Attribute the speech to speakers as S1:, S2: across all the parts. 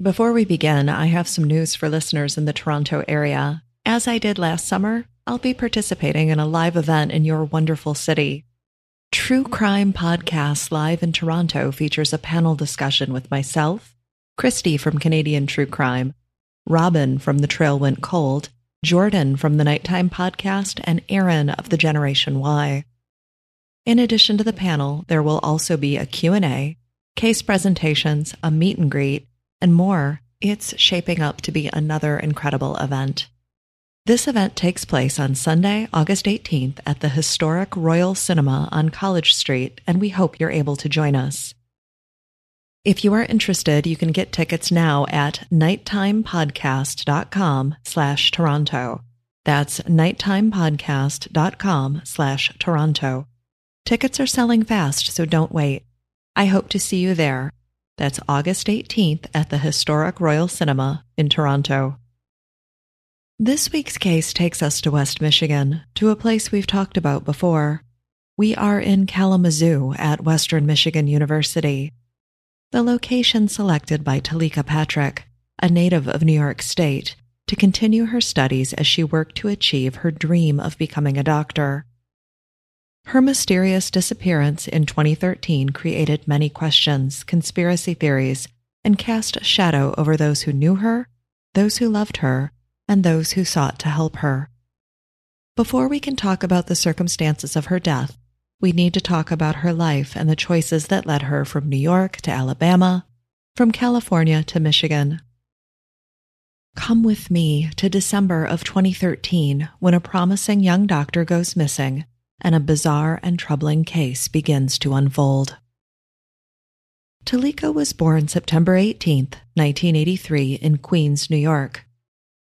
S1: Before we begin, I have some news for listeners in the Toronto area. As I did last summer, I'll be participating in a live event in your wonderful city. True Crime Podcast Live in Toronto features a panel discussion with myself, Christy from Canadian True Crime, Robin from The Trail Went Cold, Jordan from the Nighttime Podcast, and Aaron of the Generation Y. In addition to the panel, there will also be a Q&A, case presentations, a meet and greet, and more. It's shaping up to be another incredible event. This event takes place on Sunday, August 18th at the historic Royal Cinema on College Street, and we hope you're able to join us. If you are interested, you can get tickets now at nighttimepodcast.com slash Toronto. That's nighttimepodcast.com slash Toronto. Tickets are selling fast, so don't wait. I hope to see you there. That's August 18th at the historic Royal Cinema in Toronto. This week's case takes us to West Michigan, to a place we've talked about before. We are in Kalamazoo at Western Michigan University the location selected by Teleka Patrick, a native of New York State, to continue her studies as she worked to achieve her dream of becoming a doctor. Her mysterious disappearance in 2013 created many questions, conspiracy theories, and cast a shadow over those who knew her, those who loved her, and those who sought to help her. Before we can talk about the circumstances of her death, we need to talk about her life and the choices that led her from New York to Alabama, from California to Michigan. Come with me to December of 2013 when a promising young doctor goes missing and a bizarre and troubling case begins to unfold. Teleka was born September 18, 1983, in Queens, New York.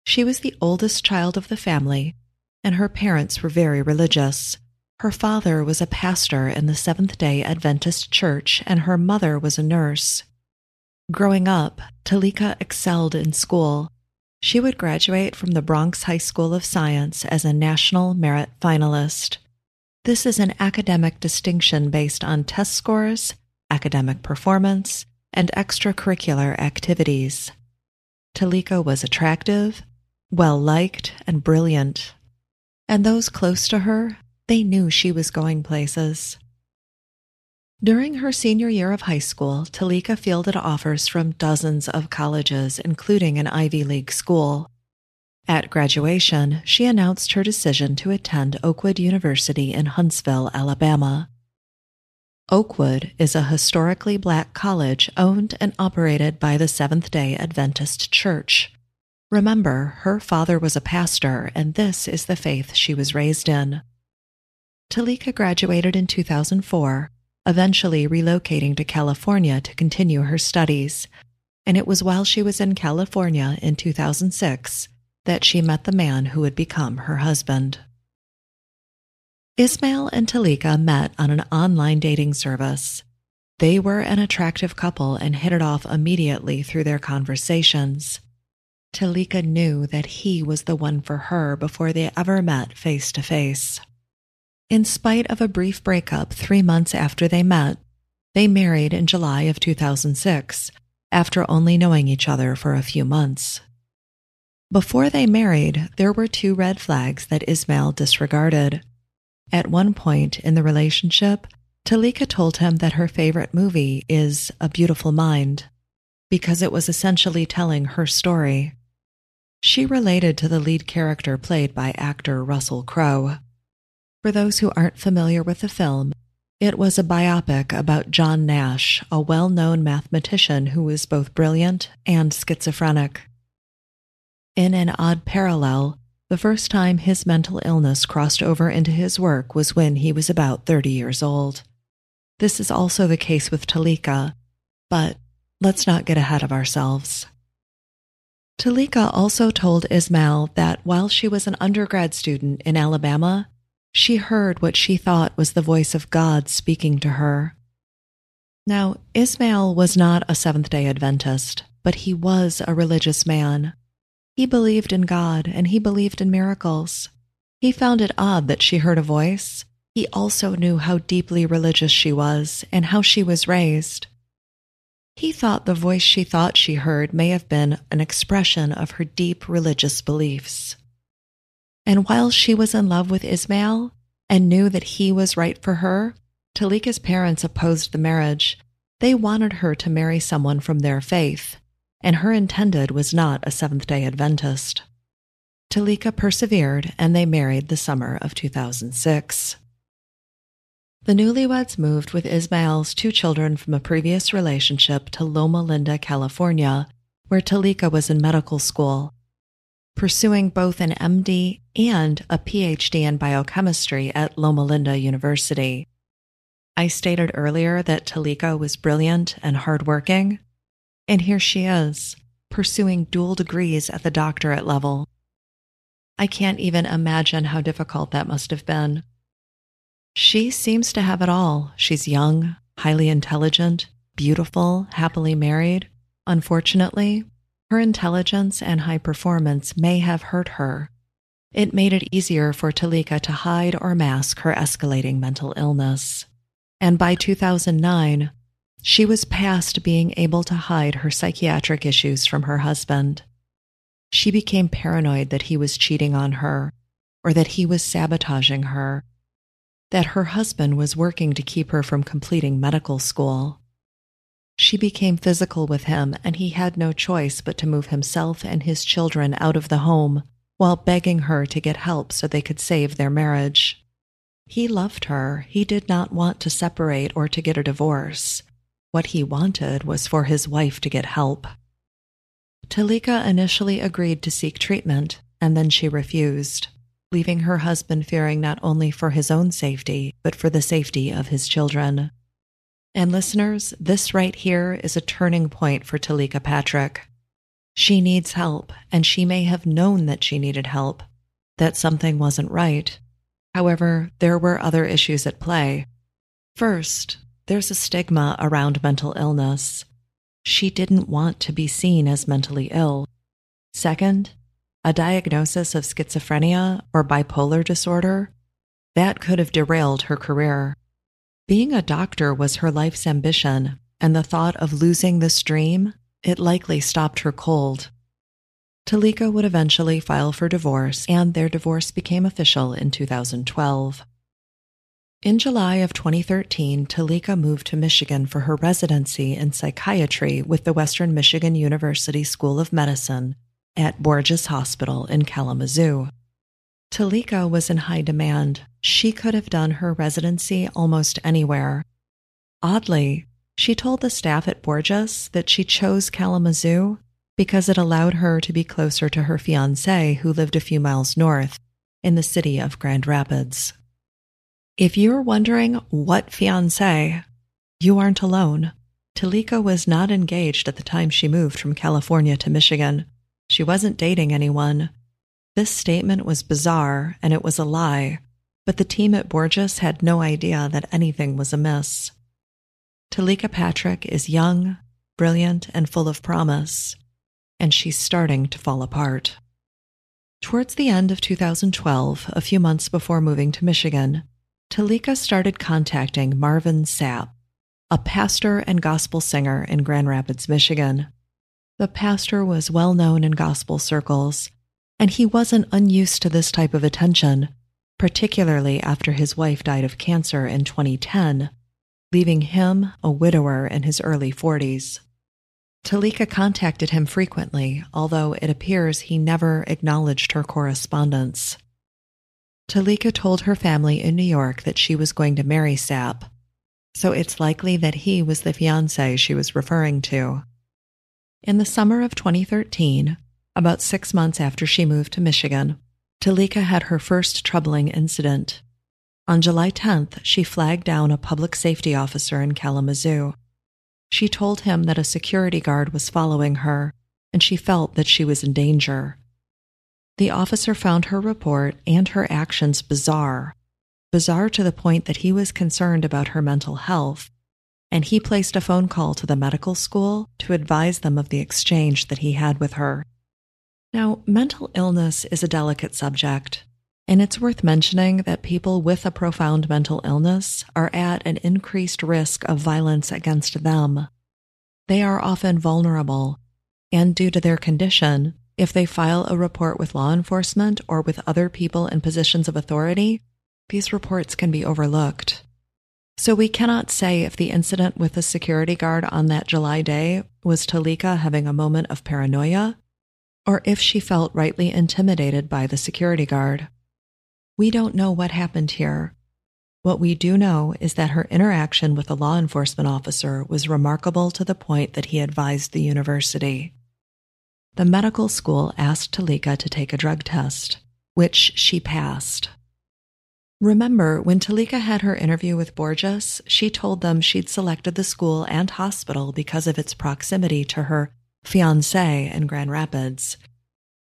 S1: She was the oldest child of the family, and her parents were very religious. Her father was a pastor in the Seventh day Adventist Church, and her mother was a nurse. Growing up, Teleka excelled in school. She would graduate from the Bronx High School of Science as a National Merit Finalist. This is an academic distinction based on test scores, academic performance, and extracurricular activities. Teleka was attractive, well liked, and brilliant. And those close to her they knew she was going places. During her senior year of high school, Teleka fielded offers from dozens of colleges, including an Ivy League school. At graduation, she announced her decision to attend Oakwood University in Huntsville, Alabama. Oakwood is a historically black college owned and operated by the Seventh day Adventist Church. Remember, her father was a pastor, and this is the faith she was raised in. Teleka graduated in 2004, eventually relocating to California to continue her studies. And it was while she was in California in 2006 that she met the man who would become her husband. Ismail and Teleka met on an online dating service. They were an attractive couple and hit it off immediately through their conversations. Teleka knew that he was the one for her before they ever met face to face. In spite of a brief breakup three months after they met, they married in July of 2006 after only knowing each other for a few months. Before they married, there were two red flags that Ismail disregarded. At one point in the relationship, Teleka told him that her favorite movie is A Beautiful Mind because it was essentially telling her story. She related to the lead character played by actor Russell Crowe. For those who aren't familiar with the film, it was a biopic about John Nash, a well known mathematician who was both brilliant and schizophrenic. In an odd parallel, the first time his mental illness crossed over into his work was when he was about 30 years old. This is also the case with Teleka, but let's not get ahead of ourselves. Teleka also told Ismail that while she was an undergrad student in Alabama, she heard what she thought was the voice of God speaking to her. Now, Ismail was not a Seventh day Adventist, but he was a religious man. He believed in God and he believed in miracles. He found it odd that she heard a voice. He also knew how deeply religious she was and how she was raised. He thought the voice she thought she heard may have been an expression of her deep religious beliefs. And while she was in love with Ismail and knew that he was right for her, Teleka's parents opposed the marriage. They wanted her to marry someone from their faith, and her intended was not a Seventh day Adventist. Teleka persevered and they married the summer of 2006. The newlyweds moved with Ismail's two children from a previous relationship to Loma Linda, California, where Teleka was in medical school, pursuing both an MD and a PhD in biochemistry at Loma Linda University. I stated earlier that Teleka was brilliant and hardworking, and here she is, pursuing dual degrees at the doctorate level. I can't even imagine how difficult that must have been. She seems to have it all. She's young, highly intelligent, beautiful, happily married. Unfortunately, her intelligence and high performance may have hurt her. It made it easier for Teleka to hide or mask her escalating mental illness. And by 2009, she was past being able to hide her psychiatric issues from her husband. She became paranoid that he was cheating on her or that he was sabotaging her that her husband was working to keep her from completing medical school. She became physical with him, and he had no choice but to move himself and his children out of the home while begging her to get help so they could save their marriage. He loved her. He did not want to separate or to get a divorce. What he wanted was for his wife to get help. Teleka initially agreed to seek treatment, and then she refused leaving her husband fearing not only for his own safety, but for the safety of his children. And listeners, this right here is a turning point for Teleka Patrick. She needs help, and she may have known that she needed help, that something wasn't right. However, there were other issues at play. First, there's a stigma around mental illness. She didn't want to be seen as mentally ill. Second, a diagnosis of schizophrenia or bipolar disorder, that could have derailed her career. Being a doctor was her life's ambition, and the thought of losing this dream, it likely stopped her cold. Teleka would eventually file for divorce, and their divorce became official in 2012. In July of 2013, Teleka moved to Michigan for her residency in psychiatry with the Western Michigan University School of Medicine at Borgess Hospital in Kalamazoo. Teleka was in high demand. She could have done her residency almost anywhere. Oddly, she told the staff at Borgess that she chose Kalamazoo because it allowed her to be closer to her fiance who lived a few miles north in the city of Grand Rapids. If you're wondering what fiance, you aren't alone. Teleka was not engaged at the time she moved from California to Michigan. She wasn't dating anyone. This statement was bizarre and it was a lie, but the team at Borgess had no idea that anything was amiss. Teleka Patrick is young, brilliant, and full of promise, and she's starting to fall apart. Towards the end of 2012, a few months before moving to Michigan, Teleka started contacting Marvin Sapp, a pastor and gospel singer in Grand Rapids, Michigan. The pastor was well known in gospel circles, and he wasn't unused to this type of attention, particularly after his wife died of cancer in 2010, leaving him a widower in his early 40s. Teleka contacted him frequently, although it appears he never acknowledged her correspondence. Teleka told her family in New York that she was going to marry Sapp, so it's likely that he was the fiance she was referring to. In the summer of 2013, about six months after she moved to Michigan, Teleka had her first troubling incident. On July 10th, she flagged down a public safety officer in Kalamazoo. She told him that a security guard was following her, and she felt that she was in danger. The officer found her report and her actions bizarre, bizarre to the point that he was concerned about her mental health and he placed a phone call to the medical school to advise them of the exchange that he had with her. Now, mental illness is a delicate subject, and it's worth mentioning that people with a profound mental illness are at an increased risk of violence against them. they are often vulnerable, and due to their condition, if they file a report with law enforcement or with other people in positions of authority, these reports can be overlooked. So we cannot say if the incident with the security guard on that July day was Teleka having a moment of paranoia, or if she felt rightly intimidated by the security guard. We don't know what happened here. What we do know is that her interaction with the law enforcement officer was remarkable to the point that he advised the university. The medical school asked Teleka to take a drug test, which she passed. Remember, when Teleka had her interview with Borgess, she told them she'd selected the school and hospital because of its proximity to her fiance in Grand Rapids.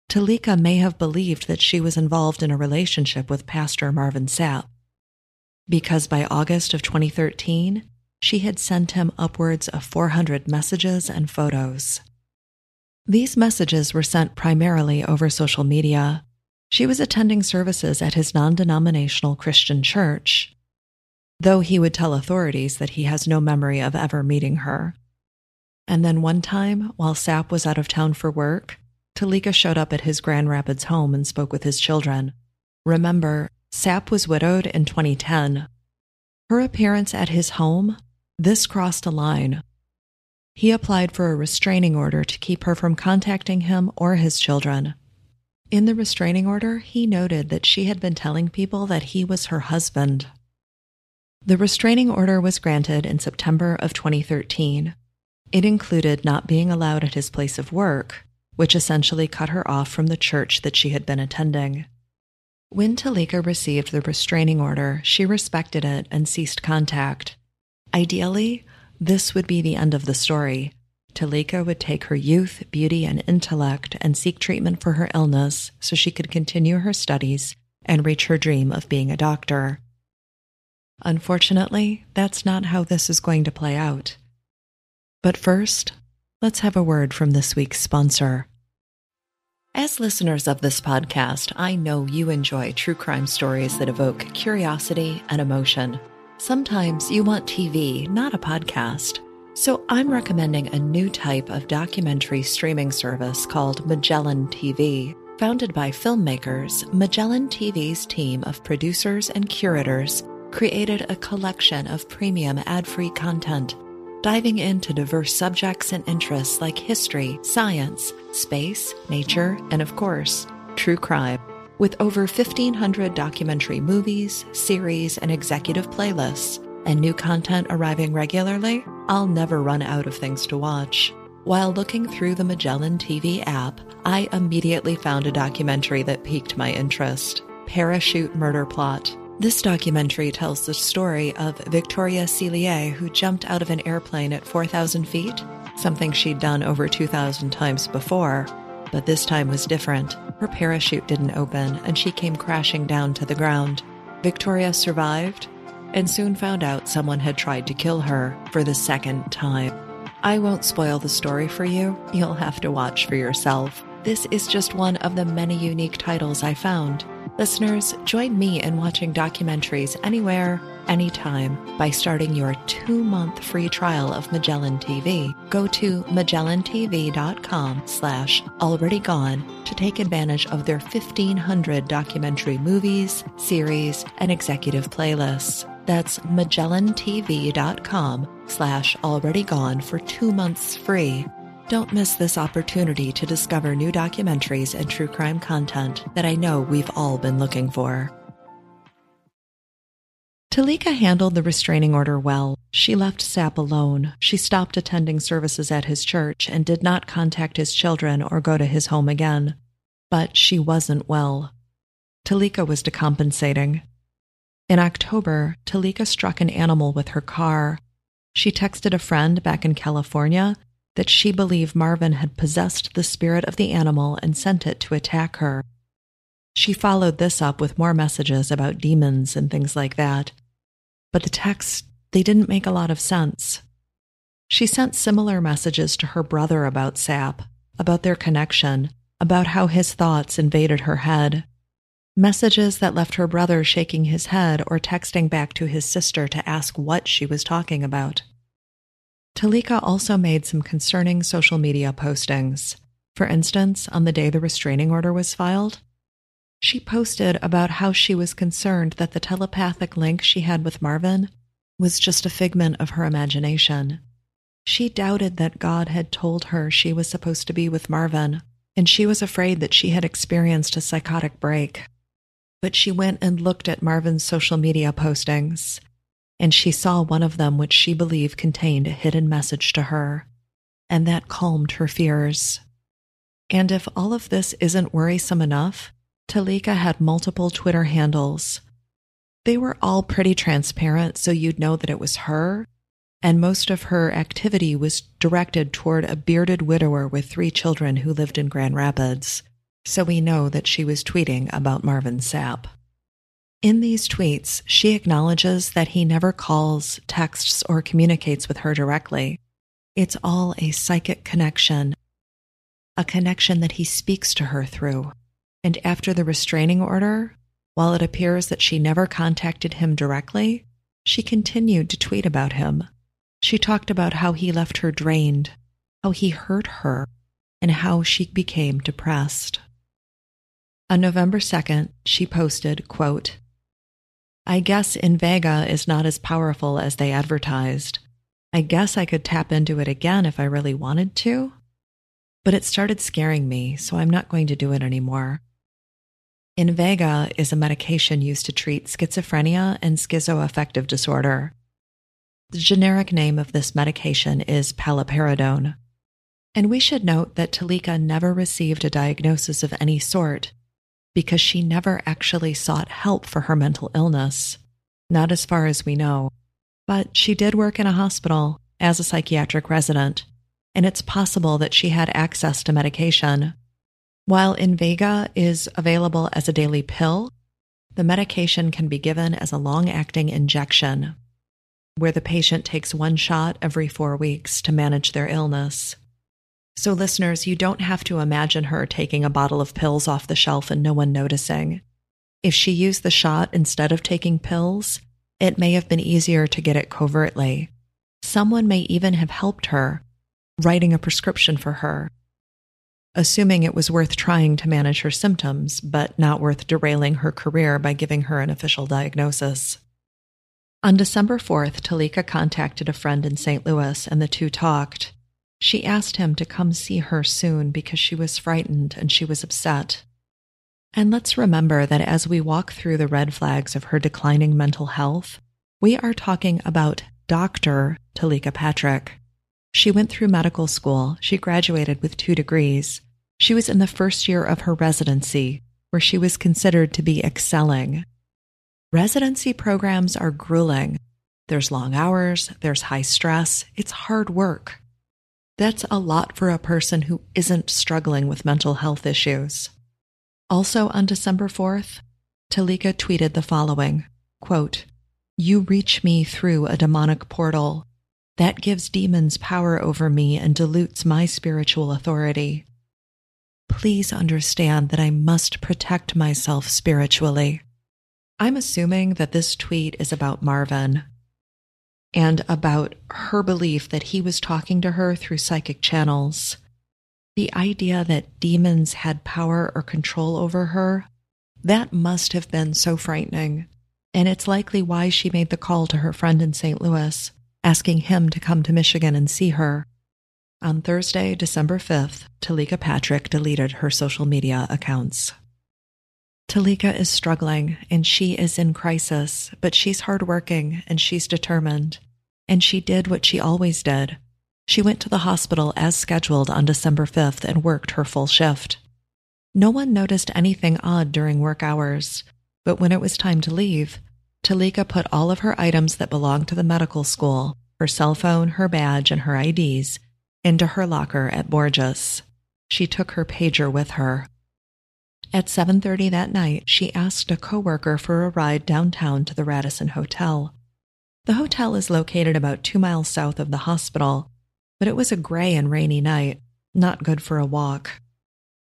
S1: Teleka may have believed that she was involved in a relationship with Pastor Marvin Sapp, because by August of 2013, she had sent him upwards of 400 messages and photos. These messages were sent primarily over social media. She was attending services at his non denominational Christian church, though he would tell authorities that he has no memory of ever meeting her. And then one time, while Sapp was out of town for work, Teleka showed up at his Grand Rapids home and spoke with his children. Remember, Sapp was widowed in 2010. Her appearance at his home, this crossed a line. He applied for a restraining order to keep her from contacting him or his children. In the restraining order, he noted that she had been telling people that he was her husband. The restraining order was granted in September of 2013. It included not being allowed at his place of work, which essentially cut her off from the church that she had been attending. When Teleka received the restraining order, she respected it and ceased contact. Ideally, this would be the end of the story. Teleka would take her youth, beauty, and intellect and seek treatment for her illness so she could continue her studies and reach her dream of being a doctor. Unfortunately, that's not how this is going to play out. But first, let's have a word from this week's sponsor. As listeners of this podcast, I know you enjoy true crime stories that evoke curiosity and emotion. Sometimes you want TV, not a podcast. So I'm recommending a new type of documentary streaming service called Magellan TV. Founded by filmmakers, Magellan TV's team of producers and curators created a collection of premium ad free content diving into diverse subjects and interests like history, science, space, nature, and of course, true crime. With over 1,500 documentary movies, series, and executive playlists, and new content arriving regularly, I'll never run out of things to watch. While looking through the Magellan TV app, I immediately found a documentary that piqued my interest Parachute Murder Plot. This documentary tells the story of Victoria Cilliers, who jumped out of an airplane at 4,000 feet, something she'd done over 2,000 times before, but this time was different. Her parachute didn't open, and she came crashing down to the ground. Victoria survived and soon found out someone had tried to kill her for the second time. I won't spoil the story for you, you'll have to watch for yourself. This is just one of the many unique titles I found. Listeners, join me in watching documentaries anywhere, anytime by starting your two-month free trial of Magellan TV. Go to magellantv.com slash already gone to take advantage of their 1,500 documentary movies, series, and executive playlists. That's magellantv.com slash already gone for two months free. Don't miss this opportunity to discover new documentaries and true crime content that I know we've all been looking for. Teleka handled the restraining order well. She left Sapp alone. She stopped attending services at his church and did not contact his children or go to his home again. But she wasn't well. Teleka was decompensating. In October, Teleka struck an animal with her car. She texted a friend back in California that she believed Marvin had possessed the spirit of the animal and sent it to attack her. She followed this up with more messages about demons and things like that. But the texts, they didn't make a lot of sense. She sent similar messages to her brother about Sapp, about their connection, about how his thoughts invaded her head. Messages that left her brother shaking his head or texting back to his sister to ask what she was talking about. Teleka also made some concerning social media postings. For instance, on the day the restraining order was filed, she posted about how she was concerned that the telepathic link she had with Marvin was just a figment of her imagination. She doubted that God had told her she was supposed to be with Marvin, and she was afraid that she had experienced a psychotic break. But she went and looked at Marvin's social media postings and she saw one of them which she believed contained a hidden message to her, and that calmed her fears. And if all of this isn't worrisome enough, Teleka had multiple Twitter handles. They were all pretty transparent, so you'd know that it was her, and most of her activity was directed toward a bearded widower with three children who lived in Grand Rapids, so we know that she was tweeting about Marvin Sapp. In these tweets, she acknowledges that he never calls, texts, or communicates with her directly. It's all a psychic connection, a connection that he speaks to her through. And after the restraining order, while it appears that she never contacted him directly, she continued to tweet about him. She talked about how he left her drained, how he hurt her, and how she became depressed. On November 2nd, she posted, quote, I guess Invega is not as powerful as they advertised. I guess I could tap into it again if I really wanted to. But it started scaring me, so I'm not going to do it anymore. Invega is a medication used to treat schizophrenia and schizoaffective disorder. The generic name of this medication is paliperidone. And we should note that Teleka never received a diagnosis of any sort because she never actually sought help for her mental illness, not as far as we know. But she did work in a hospital as a psychiatric resident, and it's possible that she had access to medication. While Invega is available as a daily pill, the medication can be given as a long acting injection, where the patient takes one shot every four weeks to manage their illness. So, listeners, you don't have to imagine her taking a bottle of pills off the shelf and no one noticing. If she used the shot instead of taking pills, it may have been easier to get it covertly. Someone may even have helped her, writing a prescription for her, assuming it was worth trying to manage her symptoms, but not worth derailing her career by giving her an official diagnosis. On December 4th, Teleka contacted a friend in St. Louis and the two talked. She asked him to come see her soon because she was frightened and she was upset. And let's remember that as we walk through the red flags of her declining mental health, we are talking about Dr. Teleka Patrick. She went through medical school. She graduated with two degrees. She was in the first year of her residency, where she was considered to be excelling. Residency programs are grueling. There's long hours, there's high stress, it's hard work. That's a lot for a person who isn't struggling with mental health issues. Also on December 4th, Teleka tweeted the following quote, You reach me through a demonic portal. That gives demons power over me and dilutes my spiritual authority. Please understand that I must protect myself spiritually. I'm assuming that this tweet is about Marvin, and about her belief that he was talking to her through psychic channels. The idea that demons had power or control over her, that must have been so frightening. And it's likely why she made the call to her friend in St. Louis, asking him to come to Michigan and see her. On Thursday, December 5th, Teleka Patrick deleted her social media accounts. Teleka is struggling and she is in crisis, but she's hardworking and she's determined. And she did what she always did. She went to the hospital as scheduled on December 5th and worked her full shift. No one noticed anything odd during work hours, but when it was time to leave, Teleka put all of her items that belonged to the medical school, her cell phone, her badge, and her IDs, into her locker at Borgess. She took her pager with her. At 7:30 that night, she asked a coworker for a ride downtown to the Radisson Hotel. The hotel is located about two miles south of the hospital, but it was a gray and rainy night, not good for a walk.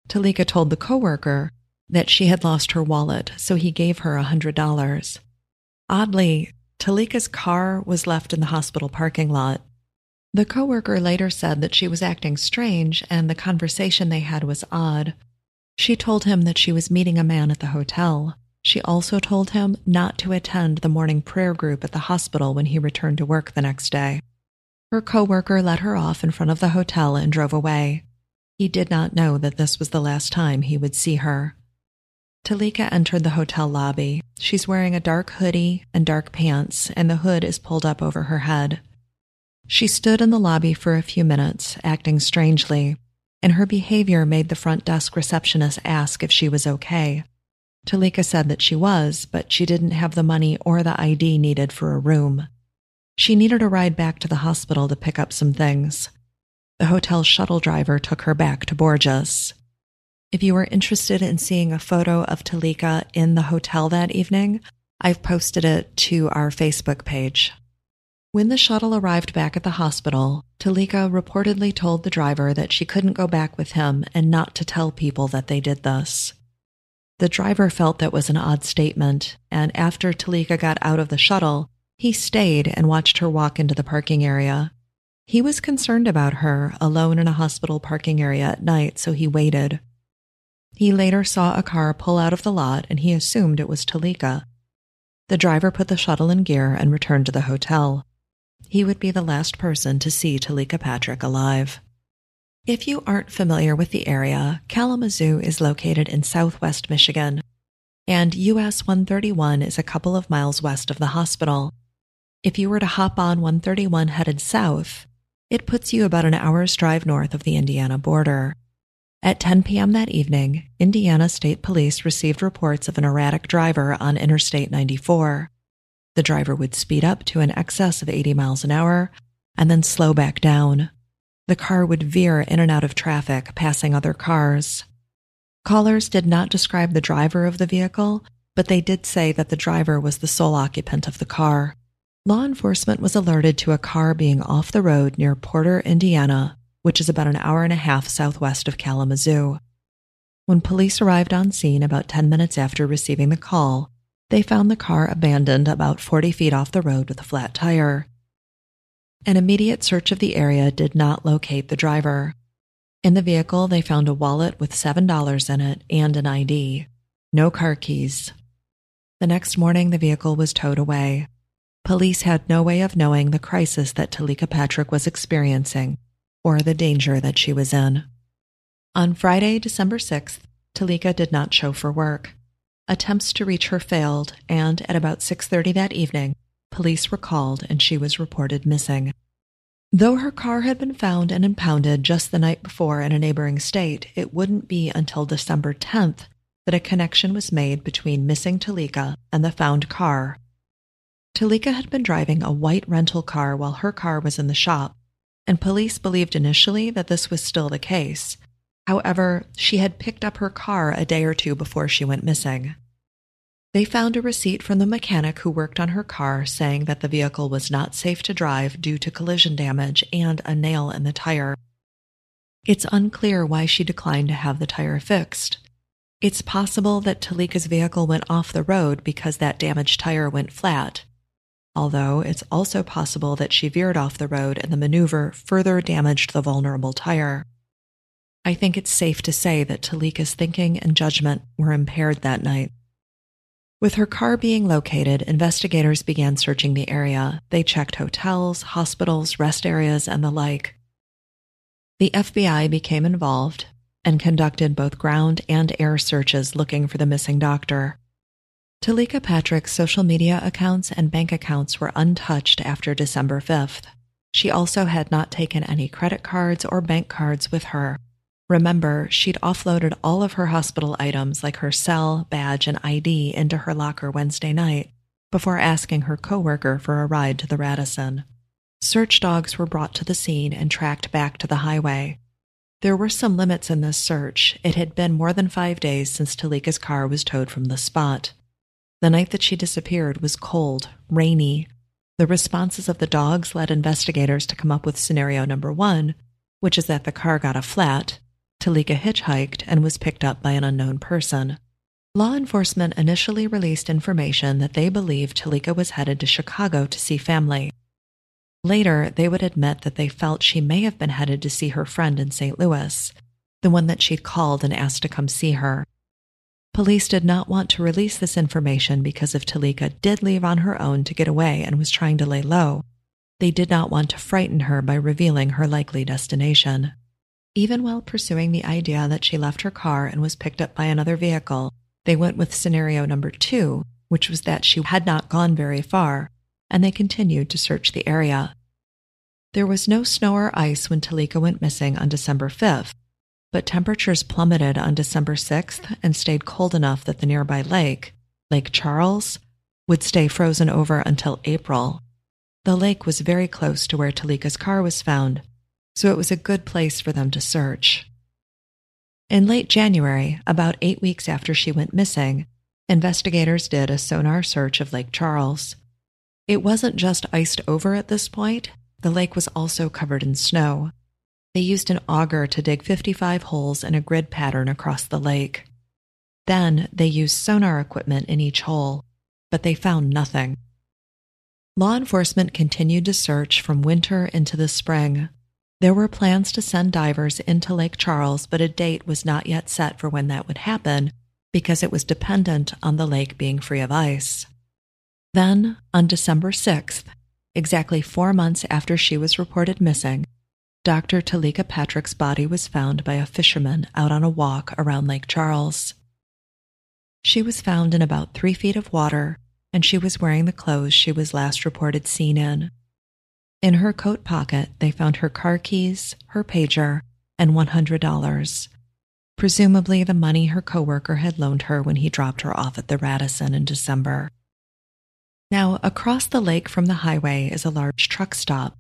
S1: Teleka told the coworker that she had lost her wallet, so he gave her a $100. Oddly, Teleka's car was left in the hospital parking lot. The coworker later said that she was acting strange and the conversation they had was odd. She told him that she was meeting a man at the hotel. She also told him not to attend the morning prayer group at the hospital when he returned to work the next day. Her coworker let her off in front of the hotel and drove away. He did not know that this was the last time he would see her. Teleka entered the hotel lobby. She's wearing a dark hoodie and dark pants, and the hood is pulled up over her head. She stood in the lobby for a few minutes, acting strangely, and her behavior made the front desk receptionist ask if she was okay. Teleka said that she was, but she didn't have the money or the ID needed for a room. She needed a ride back to the hospital to pick up some things. The hotel shuttle driver took her back to Borgess. If you are interested in seeing a photo of Teleka in the hotel that evening, I've posted it to our Facebook page. When the shuttle arrived back at the hospital, Teleka reportedly told the driver that she couldn't go back with him and not to tell people that they did this. The driver felt that was an odd statement, and after Teleka got out of the shuttle, he stayed and watched her walk into the parking area. He was concerned about her alone in a hospital parking area at night, so he waited. He later saw a car pull out of the lot and he assumed it was Teleka. The driver put the shuttle in gear and returned to the hotel. He would be the last person to see Teleka Patrick alive. If you aren't familiar with the area, Kalamazoo is located in southwest Michigan, and US 131 is a couple of miles west of the hospital. If you were to hop on 131 headed south, it puts you about an hour's drive north of the Indiana border. At 10 p.m. that evening, Indiana State Police received reports of an erratic driver on Interstate 94. The driver would speed up to an excess of 80 miles an hour and then slow back down. The car would veer in and out of traffic, passing other cars. Callers did not describe the driver of the vehicle, but they did say that the driver was the sole occupant of the car. Law enforcement was alerted to a car being off the road near Porter, Indiana, which is about an hour and a half southwest of Kalamazoo. When police arrived on scene about 10 minutes after receiving the call, they found the car abandoned about 40 feet off the road with a flat tire. An immediate search of the area did not locate the driver. In the vehicle, they found a wallet with $7 in it and an ID. No car keys. The next morning, the vehicle was towed away. Police had no way of knowing the crisis that Teleka Patrick was experiencing or the danger that she was in. On Friday, December 6th, Teleka did not show for work. Attempts to reach her failed, and at about 6:30 that evening, police were called and she was reported missing. Though her car had been found and impounded just the night before in a neighboring state, it wouldn't be until December 10th that a connection was made between missing Teleka and the found car. Teleka had been driving a white rental car while her car was in the shop, and police believed initially that this was still the case. However, she had picked up her car a day or two before she went missing. They found a receipt from the mechanic who worked on her car saying that the vehicle was not safe to drive due to collision damage and a nail in the tire. It's unclear why she declined to have the tire fixed. It's possible that Teleka's vehicle went off the road because that damaged tire went flat, although it's also possible that she veered off the road and the maneuver further damaged the vulnerable tire. I think it's safe to say that Teleka's thinking and judgment were impaired that night. With her car being located, investigators began searching the area. They checked hotels, hospitals, rest areas, and the like. The FBI became involved and conducted both ground and air searches looking for the missing doctor. Teleka Patrick's social media accounts and bank accounts were untouched after December 5th. She also had not taken any credit cards or bank cards with her. Remember, she'd offloaded all of her hospital items like her cell, badge, and ID into her locker Wednesday night before asking her coworker for a ride to the Radisson. Search dogs were brought to the scene and tracked back to the highway. There were some limits in this search. It had been more than five days since Teleka's car was towed from the spot. The night that she disappeared was cold, rainy. The responses of the dogs led investigators to come up with scenario number one, which is that the car got a flat Teleka hitchhiked and was picked up by an unknown person. Law enforcement initially released information that they believed Teleka was headed to Chicago to see family. Later, they would admit that they felt she may have been headed to see her friend in St. Louis, the one that she'd called and asked to come see her. Police did not want to release this information because if Teleka did leave on her own to get away and was trying to lay low, they did not want to frighten her by revealing her likely destination. Even while pursuing the idea that she left her car and was picked up by another vehicle, they went with scenario number two, which was that she had not gone very far, and they continued to search the area. There was no snow or ice when Teleka went missing on December 5th, but temperatures plummeted on December 6th and stayed cold enough that the nearby lake, Lake Charles, would stay frozen over until April. The lake was very close to where Teleka's car was found, so it was a good place for them to search. In late January, about eight weeks after she went missing, investigators did a sonar search of Lake Charles. It wasn't just iced over at this point, the lake was also covered in snow. They used an auger to dig 55 holes in a grid pattern across the lake. Then they used sonar equipment in each hole, but they found nothing. Law enforcement continued to search from winter into the spring. There were plans to send divers into Lake Charles, but a date was not yet set for when that would happen because it was dependent on the lake being free of ice. Then, on December 6th, exactly four months after she was reported missing, Dr. Teleka Patrick's body was found by a fisherman out on a walk around Lake Charles. She was found in about three feet of water, and she was wearing the clothes she was last reported seen in. In her coat pocket, they found her car keys, her pager, and $100, presumably the money her coworker had loaned her when he dropped her off at the Radisson in December. Now, across the lake from the highway is a large truck stop.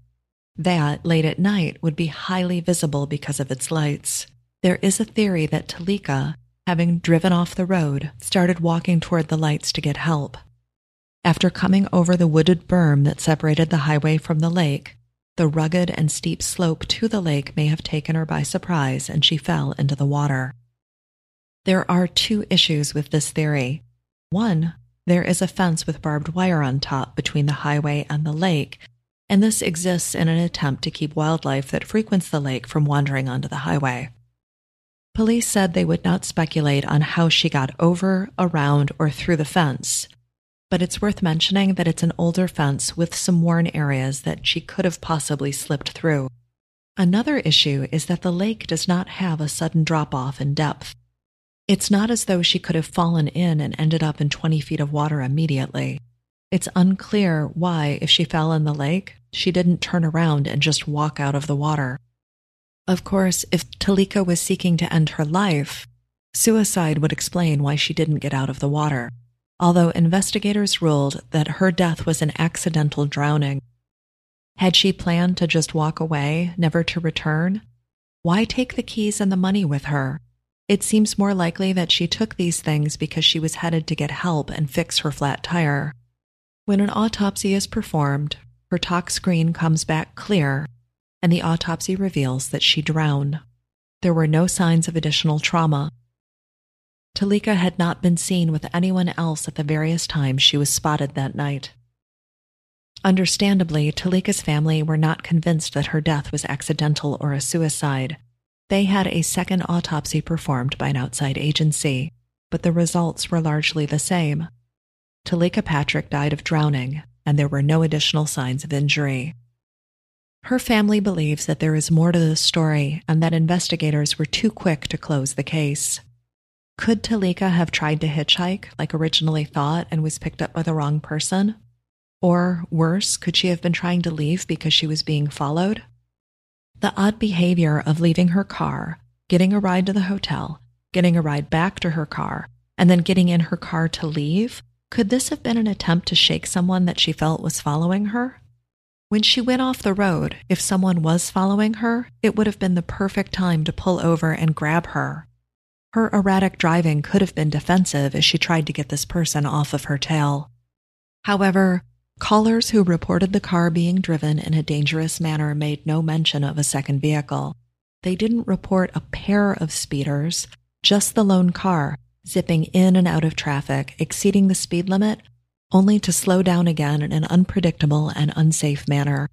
S1: That, late at night, would be highly visible because of its lights. There is a theory that Teleka, having driven off the road, started walking toward the lights to get help. After coming over the wooded berm that separated the highway from the lake, the rugged and steep slope to the lake may have taken her by surprise and she fell into the water. There are two issues with this theory. One, there is a fence with barbed wire on top between the highway and the lake, and this exists in an attempt to keep wildlife that frequents the lake from wandering onto the highway. Police said they would not speculate on how she got over, around, or through the fence, but it's worth mentioning that it's an older fence with some worn areas that she could have possibly slipped through. Another issue is that the lake does not have a sudden drop off in depth. It's not as though she could have fallen in and ended up in 20 feet of water immediately. It's unclear why, if she fell in the lake, she didn't turn around and just walk out of the water. Of course, if Teleka was seeking to end her life, suicide would explain why she didn't get out of the water, although investigators ruled that her death was an accidental drowning. Had she planned to just walk away, never to return? Why take the keys and the money with her? It seems more likely that she took these things because she was headed to get help and fix her flat tire. When an autopsy is performed, her tox screen comes back clear, and the autopsy reveals that she drowned. There were no signs of additional trauma. Teleka had not been seen with anyone else at the various times she was spotted that night. Understandably, Teleka's family were not convinced that her death was accidental or a suicide. They had a second autopsy performed by an outside agency, but the results were largely the same. Teleka Patrick died of drowning, and there were no additional signs of injury. Her family believes that there is more to the story and that investigators were too quick to close the case. Could Teleka have tried to hitchhike like originally thought and was picked up by the wrong person? Or worse, could she have been trying to leave because she was being followed? The odd behavior of leaving her car, getting a ride to the hotel, getting a ride back to her car, and then getting in her car to leave, could this have been an attempt to shake someone that she felt was following her? When she went off the road, if someone was following her, it would have been the perfect time to pull over and grab her. Her erratic driving could have been defensive as she tried to get this person off of her tail. However, Callers who reported the car being driven in a dangerous manner made no mention of a second vehicle. They didn't report a pair of speeders, just the lone car, zipping in and out of traffic, exceeding the speed limit, only to slow down again in an unpredictable and unsafe manner.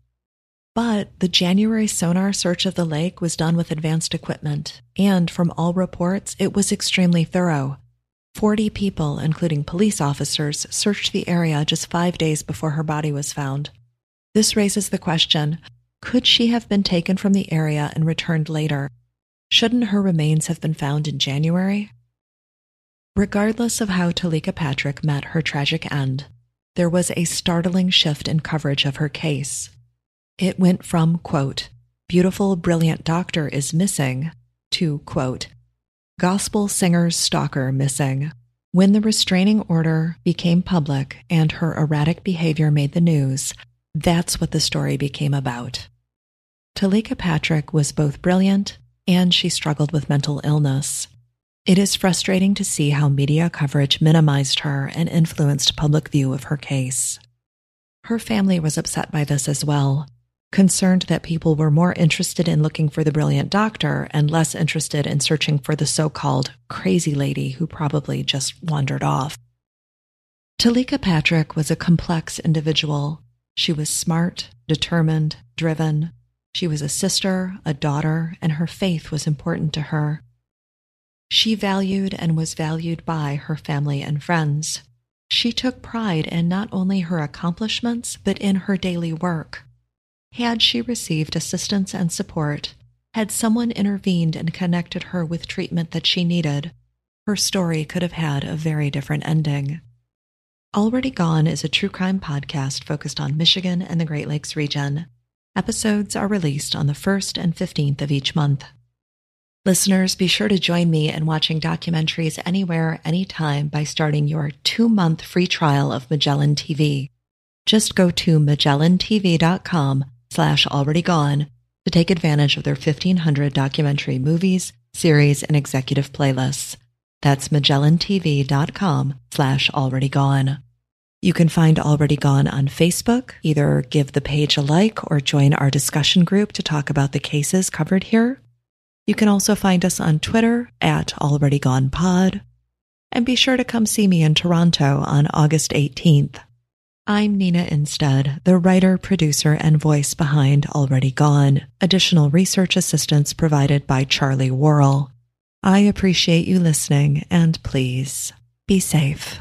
S1: But the January sonar search of the lake was done with advanced equipment, and from all reports, it was extremely thorough. 40 people, including police officers, searched the area just five days before her body was found. This raises the question could she have been taken from the area and returned later? Shouldn't her remains have been found in January? Regardless of how Teleka Patrick met her tragic end, there was a startling shift in coverage of her case. It went from, quote, beautiful, brilliant doctor is missing to, quote, gospel singer's stalker missing. When the restraining order became public and her erratic behavior made the news, that's what the story became about. Teleka Patrick was both brilliant and she struggled with mental illness. It is frustrating to see how media coverage minimized her and influenced public view of her case. Her family was upset by this as well, concerned that people were more interested in looking for the brilliant doctor and less interested in searching for the so called crazy lady who probably just wandered off. Teleka Patrick was a complex individual. She was smart, determined, driven. She was a sister, a daughter, and her faith was important to her. She valued and was valued by her family and friends. She took pride in not only her accomplishments, but in her daily work. Had she received assistance and support, had someone intervened and connected her with treatment that she needed, her story could have had a very different ending. Already Gone is a true crime podcast focused on Michigan and the Great Lakes region. Episodes are released on the 1st and 15th of each month. Listeners, be sure to join me in watching documentaries anywhere, anytime by starting your two month free trial of Magellan TV. Just go to magellantv.com slash already gone to take advantage of their 1500 documentary movies, series, and executive playlists. That's magellantv.com slash already gone. You can find Already Gone on Facebook. Either give the page a like or join our discussion group to talk about the cases covered here. You can also find us on Twitter at Already Gone Pod. And be sure to come see me in Toronto on August 18th. I'm Nina Innsted, the writer, producer, and voice behind Already Gone. Additional research assistance provided by Charlie Worrell. I appreciate you listening, and please be safe.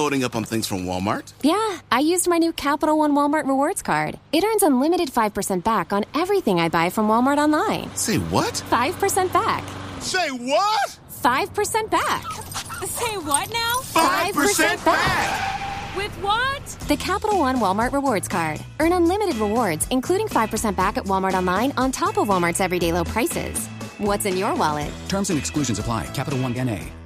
S2: Loading up on things from Walmart.
S3: Yeah, I used my new Capital One Walmart Rewards card. It earns unlimited 5% back on everything I buy from Walmart online.
S2: Say what?
S3: 5% back.
S2: Say what?
S3: 5% back.
S4: Say what now?
S2: 5%, 5% back.
S4: With what?
S3: The Capital One Walmart Rewards card. Earn unlimited rewards, including 5% back at Walmart online on top of Walmart's everyday low prices. What's in your wallet?
S5: Terms and exclusions apply. Capital One NA.